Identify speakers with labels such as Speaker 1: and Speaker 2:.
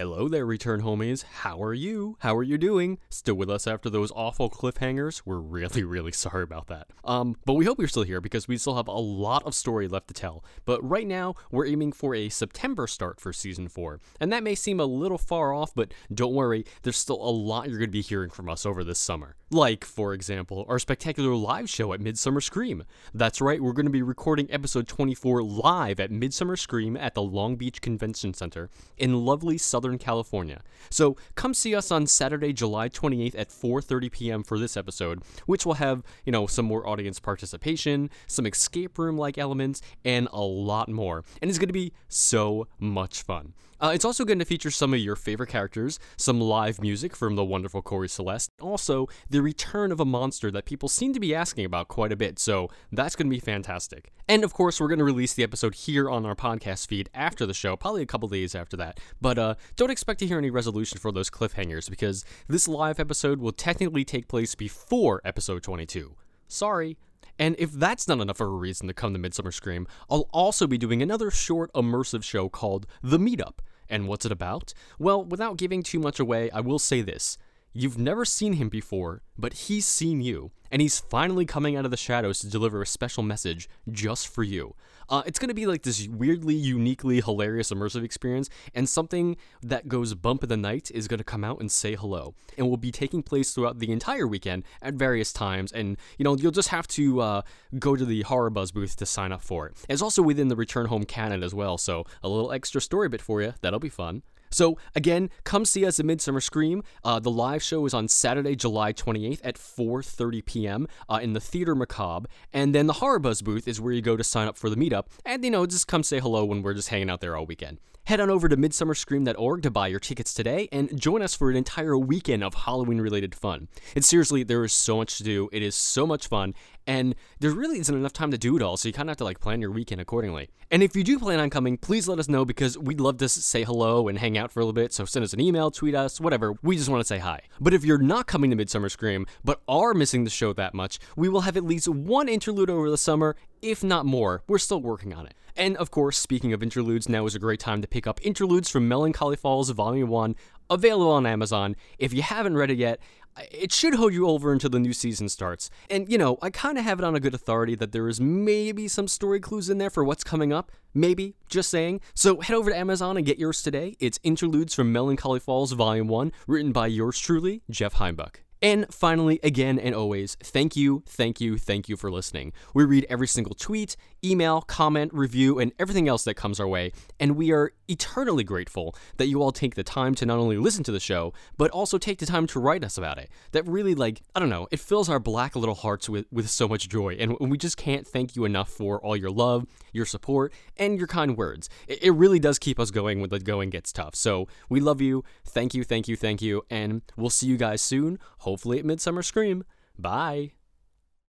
Speaker 1: Hello there, return homies. How are you? How are you doing? Still with us after those awful cliffhangers? We're really, really sorry about that. Um, but we hope you're still here because we still have a lot of story left to tell. But right now, we're aiming for a September start for season four. And that may seem a little far off, but don't worry, there's still a lot you're going to be hearing from us over this summer. Like, for example, our spectacular live show at Midsummer Scream. That's right, we're going to be recording episode 24 live at Midsummer Scream at the Long Beach Convention Center in lovely Southern California. So come see us on Saturday, July 28th at 4:30 p.m. for this episode, which will have, you know, some more audience participation, some escape room-like elements, and a lot more. And it's going to be so much fun. Uh, it's also going to feature some of your favorite characters, some live music from the wonderful Corey Celeste, also the return of a monster that people seem to be asking about quite a bit, so that's going to be fantastic. And of course, we're going to release the episode here on our podcast feed after the show, probably a couple days after that. But uh, don't expect to hear any resolution for those cliffhangers because this live episode will technically take place before episode 22. Sorry. And if that's not enough of a reason to come to Midsummer Scream, I'll also be doing another short immersive show called The Meetup. And what's it about? Well, without giving too much away, I will say this. You've never seen him before, but he's seen you, and he's finally coming out of the shadows to deliver a special message just for you. Uh, it's going to be like this weirdly, uniquely hilarious immersive experience, and something that goes bump in the night is going to come out and say hello, and will be taking place throughout the entire weekend at various times. And you know, you'll just have to uh, go to the Horror Buzz booth to sign up for it. It's also within the Return Home canon as well, so a little extra story bit for you. That'll be fun. So again, come see us at Midsummer Scream. Uh, the live show is on Saturday, July 28th at 4:30 p.m. Uh, in the Theater Macabre, and then the Horror Buzz booth is where you go to sign up for the meetup, and you know just come say hello when we're just hanging out there all weekend. Head on over to midsummerscream.org to buy your tickets today and join us for an entire weekend of Halloween related fun. And seriously, there is so much to do. It is so much fun, and there really isn't enough time to do it all, so you kind of have to like plan your weekend accordingly. And if you do plan on coming, please let us know because we'd love to say hello and hang out for a little bit. So send us an email, tweet us, whatever. We just want to say hi. But if you're not coming to Midsummer Scream, but are missing the show that much, we will have at least one interlude over the summer, if not more. We're still working on it. And of course, speaking of interludes, now is a great time to pick up Interludes from Melancholy Falls Volume 1, available on Amazon. If you haven't read it yet, it should hold you over until the new season starts. And, you know, I kind of have it on a good authority that there is maybe some story clues in there for what's coming up. Maybe, just saying. So head over to Amazon and get yours today. It's Interludes from Melancholy Falls Volume 1, written by yours truly, Jeff Heimbuck. And finally, again and always, thank you, thank you, thank you for listening. We read every single tweet, email, comment, review, and everything else that comes our way, and we are eternally grateful that you all take the time to not only listen to the show, but also take the time to write us about it. That really, like, I don't know, it fills our black little hearts with, with so much joy, and we just can't thank you enough for all your love, your support, and your kind words. It, it really does keep us going when the going gets tough. So we love you, thank you, thank you, thank you, and we'll see you guys soon hopefully at Midsummer Scream. Bye.